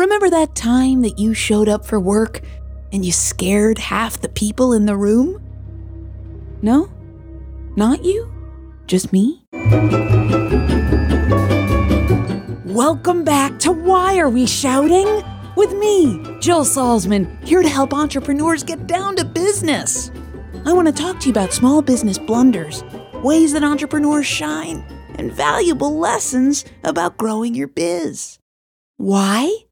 Remember that time that you showed up for work and you scared half the people in the room? No? Not you? Just me? Welcome back to Why Are We Shouting? With me, Jill Salzman, here to help entrepreneurs get down to business. I want to talk to you about small business blunders, ways that entrepreneurs shine, and valuable lessons about growing your biz. Why?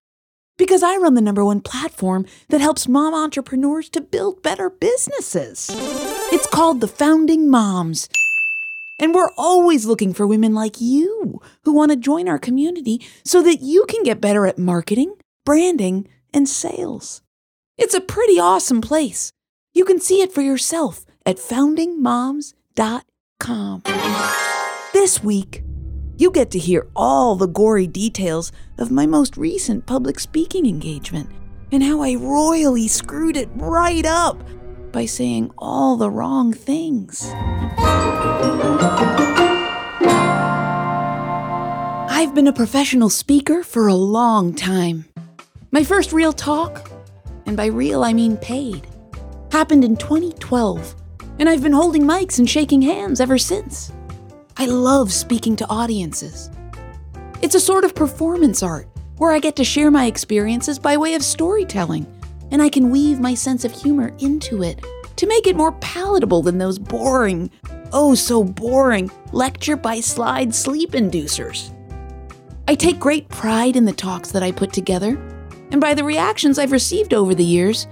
Because I run the number one platform that helps mom entrepreneurs to build better businesses. It's called The Founding Moms. And we're always looking for women like you who want to join our community so that you can get better at marketing, branding, and sales. It's a pretty awesome place. You can see it for yourself at foundingmoms.com. This week, you get to hear all the gory details of my most recent public speaking engagement and how I royally screwed it right up by saying all the wrong things. I've been a professional speaker for a long time. My first real talk, and by real I mean paid, happened in 2012, and I've been holding mics and shaking hands ever since. I love speaking to audiences. It's a sort of performance art where I get to share my experiences by way of storytelling, and I can weave my sense of humor into it to make it more palatable than those boring, oh so boring, lecture by slide sleep inducers. I take great pride in the talks that I put together, and by the reactions I've received over the years,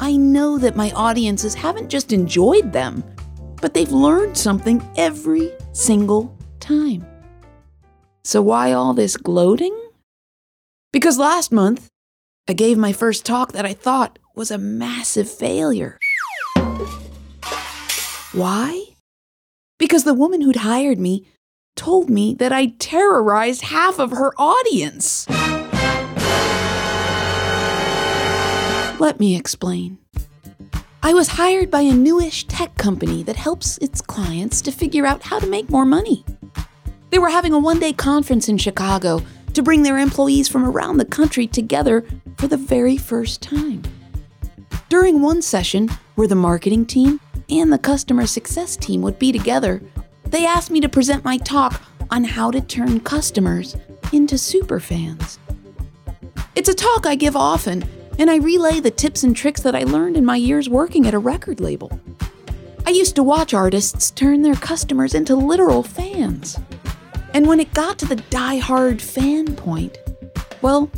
I know that my audiences haven't just enjoyed them, but they've learned something every single time. So, why all this gloating? Because last month, I gave my first talk that I thought was a massive failure. Why? Because the woman who'd hired me told me that I terrorized half of her audience. Let me explain. I was hired by a newish tech company that helps its clients to figure out how to make more money. They were having a one day conference in Chicago to bring their employees from around the country together for the very first time. During one session, where the marketing team and the customer success team would be together, they asked me to present my talk on how to turn customers into superfans. It's a talk I give often and I relay the tips and tricks that I learned in my years working at a record label. I used to watch artists turn their customers into literal fans. And when it got to the die-hard fan point, well,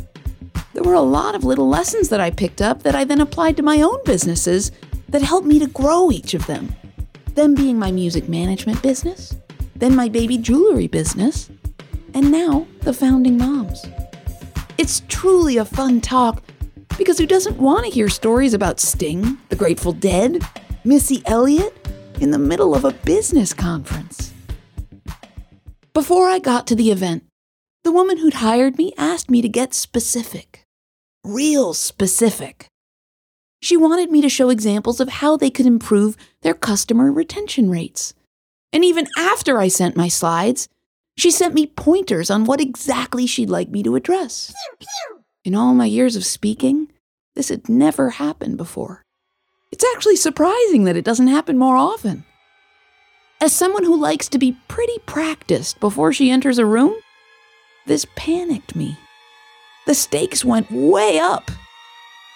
there were a lot of little lessons that I picked up that I then applied to my own businesses that helped me to grow each of them. Them being my music management business, then my baby jewelry business, and now the founding moms. It's truly a fun talk because who doesn't want to hear stories about Sting, the Grateful Dead, Missy Elliott in the middle of a business conference? Before I got to the event, the woman who'd hired me asked me to get specific. Real specific. She wanted me to show examples of how they could improve their customer retention rates. And even after I sent my slides, she sent me pointers on what exactly she'd like me to address. In all my years of speaking, this had never happened before. It's actually surprising that it doesn't happen more often. As someone who likes to be pretty practiced before she enters a room, this panicked me. The stakes went way up.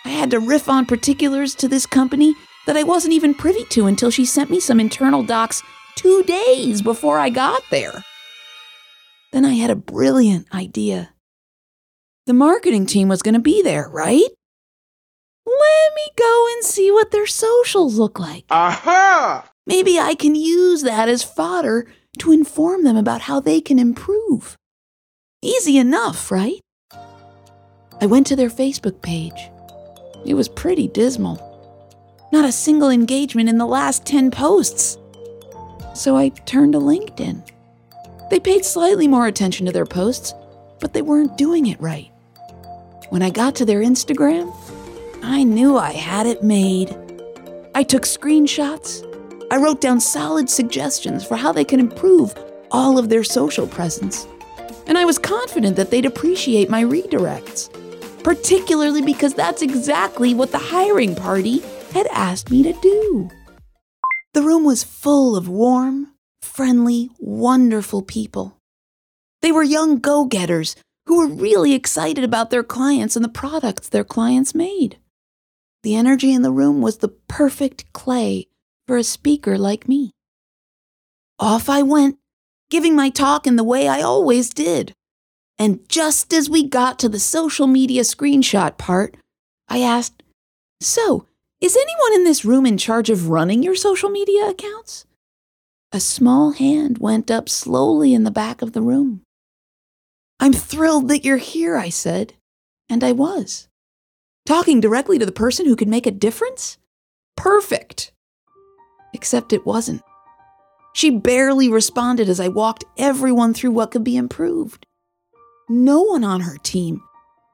I had to riff on particulars to this company that I wasn't even privy to until she sent me some internal docs two days before I got there. Then I had a brilliant idea. The marketing team was going to be there, right? Let me go and see what their socials look like. Aha! Maybe I can use that as fodder to inform them about how they can improve. Easy enough, right? I went to their Facebook page. It was pretty dismal. Not a single engagement in the last 10 posts. So I turned to LinkedIn. They paid slightly more attention to their posts, but they weren't doing it right. When I got to their Instagram, I knew I had it made. I took screenshots. I wrote down solid suggestions for how they could improve all of their social presence. And I was confident that they'd appreciate my redirects. particularly because that's exactly what the hiring party had asked me to do. The room was full of warm, friendly, wonderful people. They were young go getters who were really excited about their clients and the products their clients made. The energy in the room was the perfect clay for a speaker like me. Off I went, giving my talk in the way I always did. And just as we got to the social media screenshot part, I asked, So, is anyone in this room in charge of running your social media accounts? A small hand went up slowly in the back of the room. I'm thrilled that you're here, I said. And I was. Talking directly to the person who could make a difference? Perfect. Except it wasn't. She barely responded as I walked everyone through what could be improved. No one on her team,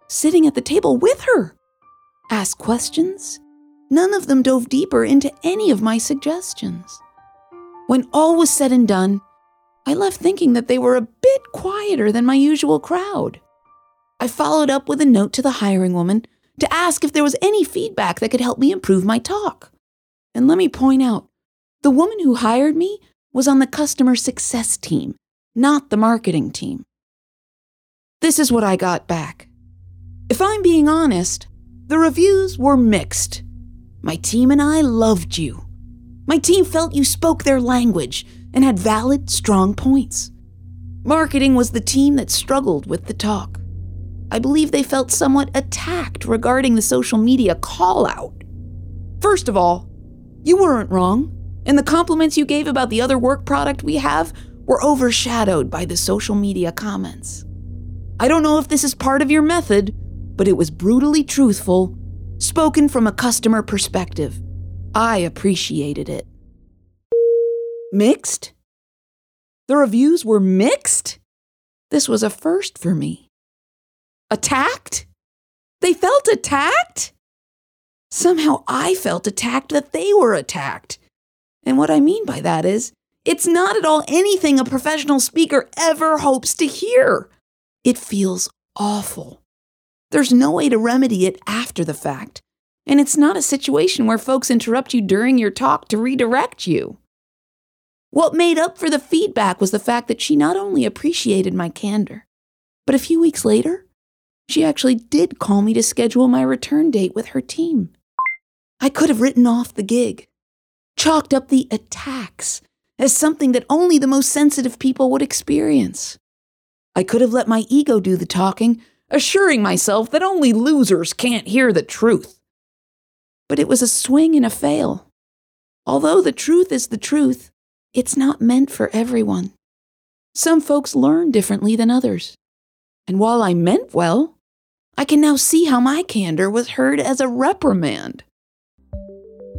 sitting at the table with her, asked questions. None of them dove deeper into any of my suggestions. When all was said and done, I left thinking that they were a bit quieter than my usual crowd. I followed up with a note to the hiring woman to ask if there was any feedback that could help me improve my talk. And let me point out, the woman who hired me was on the customer success team, not the marketing team. This is what I got back. If I'm being honest, the reviews were mixed. My team and I loved you. My team felt you spoke their language and had valid, strong points. Marketing was the team that struggled with the talk. I believe they felt somewhat attacked regarding the social media call out. First of all, you weren't wrong, and the compliments you gave about the other work product we have were overshadowed by the social media comments. I don't know if this is part of your method, but it was brutally truthful, spoken from a customer perspective. I appreciated it. Mixed? The reviews were mixed? This was a first for me. Attacked? They felt attacked? Somehow I felt attacked that they were attacked. And what I mean by that is, it's not at all anything a professional speaker ever hopes to hear. It feels awful. There's no way to remedy it after the fact. And it's not a situation where folks interrupt you during your talk to redirect you. What made up for the feedback was the fact that she not only appreciated my candor, but a few weeks later, she actually did call me to schedule my return date with her team. I could have written off the gig, chalked up the attacks as something that only the most sensitive people would experience. I could have let my ego do the talking, assuring myself that only losers can't hear the truth. But it was a swing and a fail. Although the truth is the truth, it's not meant for everyone. Some folks learn differently than others. And while I meant well, I can now see how my candor was heard as a reprimand.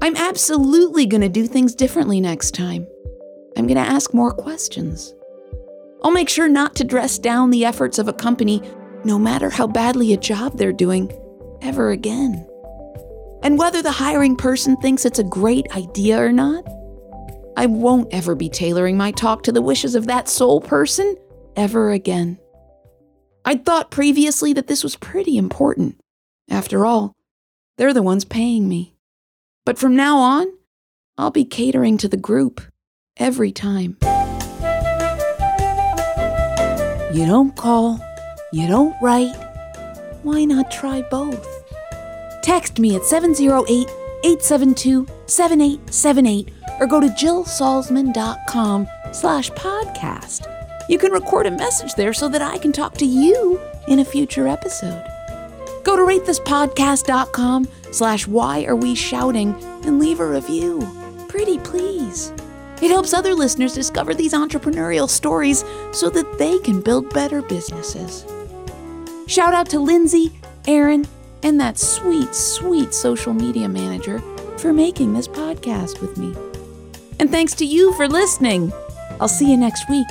I'm absolutely going to do things differently next time. I'm going to ask more questions. I'll make sure not to dress down the efforts of a company, no matter how badly a job they're doing, ever again. And whether the hiring person thinks it's a great idea or not, I won't ever be tailoring my talk to the wishes of that sole person ever again. I'd thought previously that this was pretty important. After all, they're the ones paying me. But from now on, I'll be catering to the group every time. You don't call, you don't write. Why not try both? Text me at 708 872 7878 or go to jillsalzman.com slash podcast. You can record a message there so that I can talk to you in a future episode. Go to ratethispodcast.com slash why are we shouting and leave a review. Pretty please. It helps other listeners discover these entrepreneurial stories so that they can build better businesses. Shout out to Lindsay, Aaron, and that sweet, sweet social media manager for making this podcast with me. And thanks to you for listening. I'll see you next week.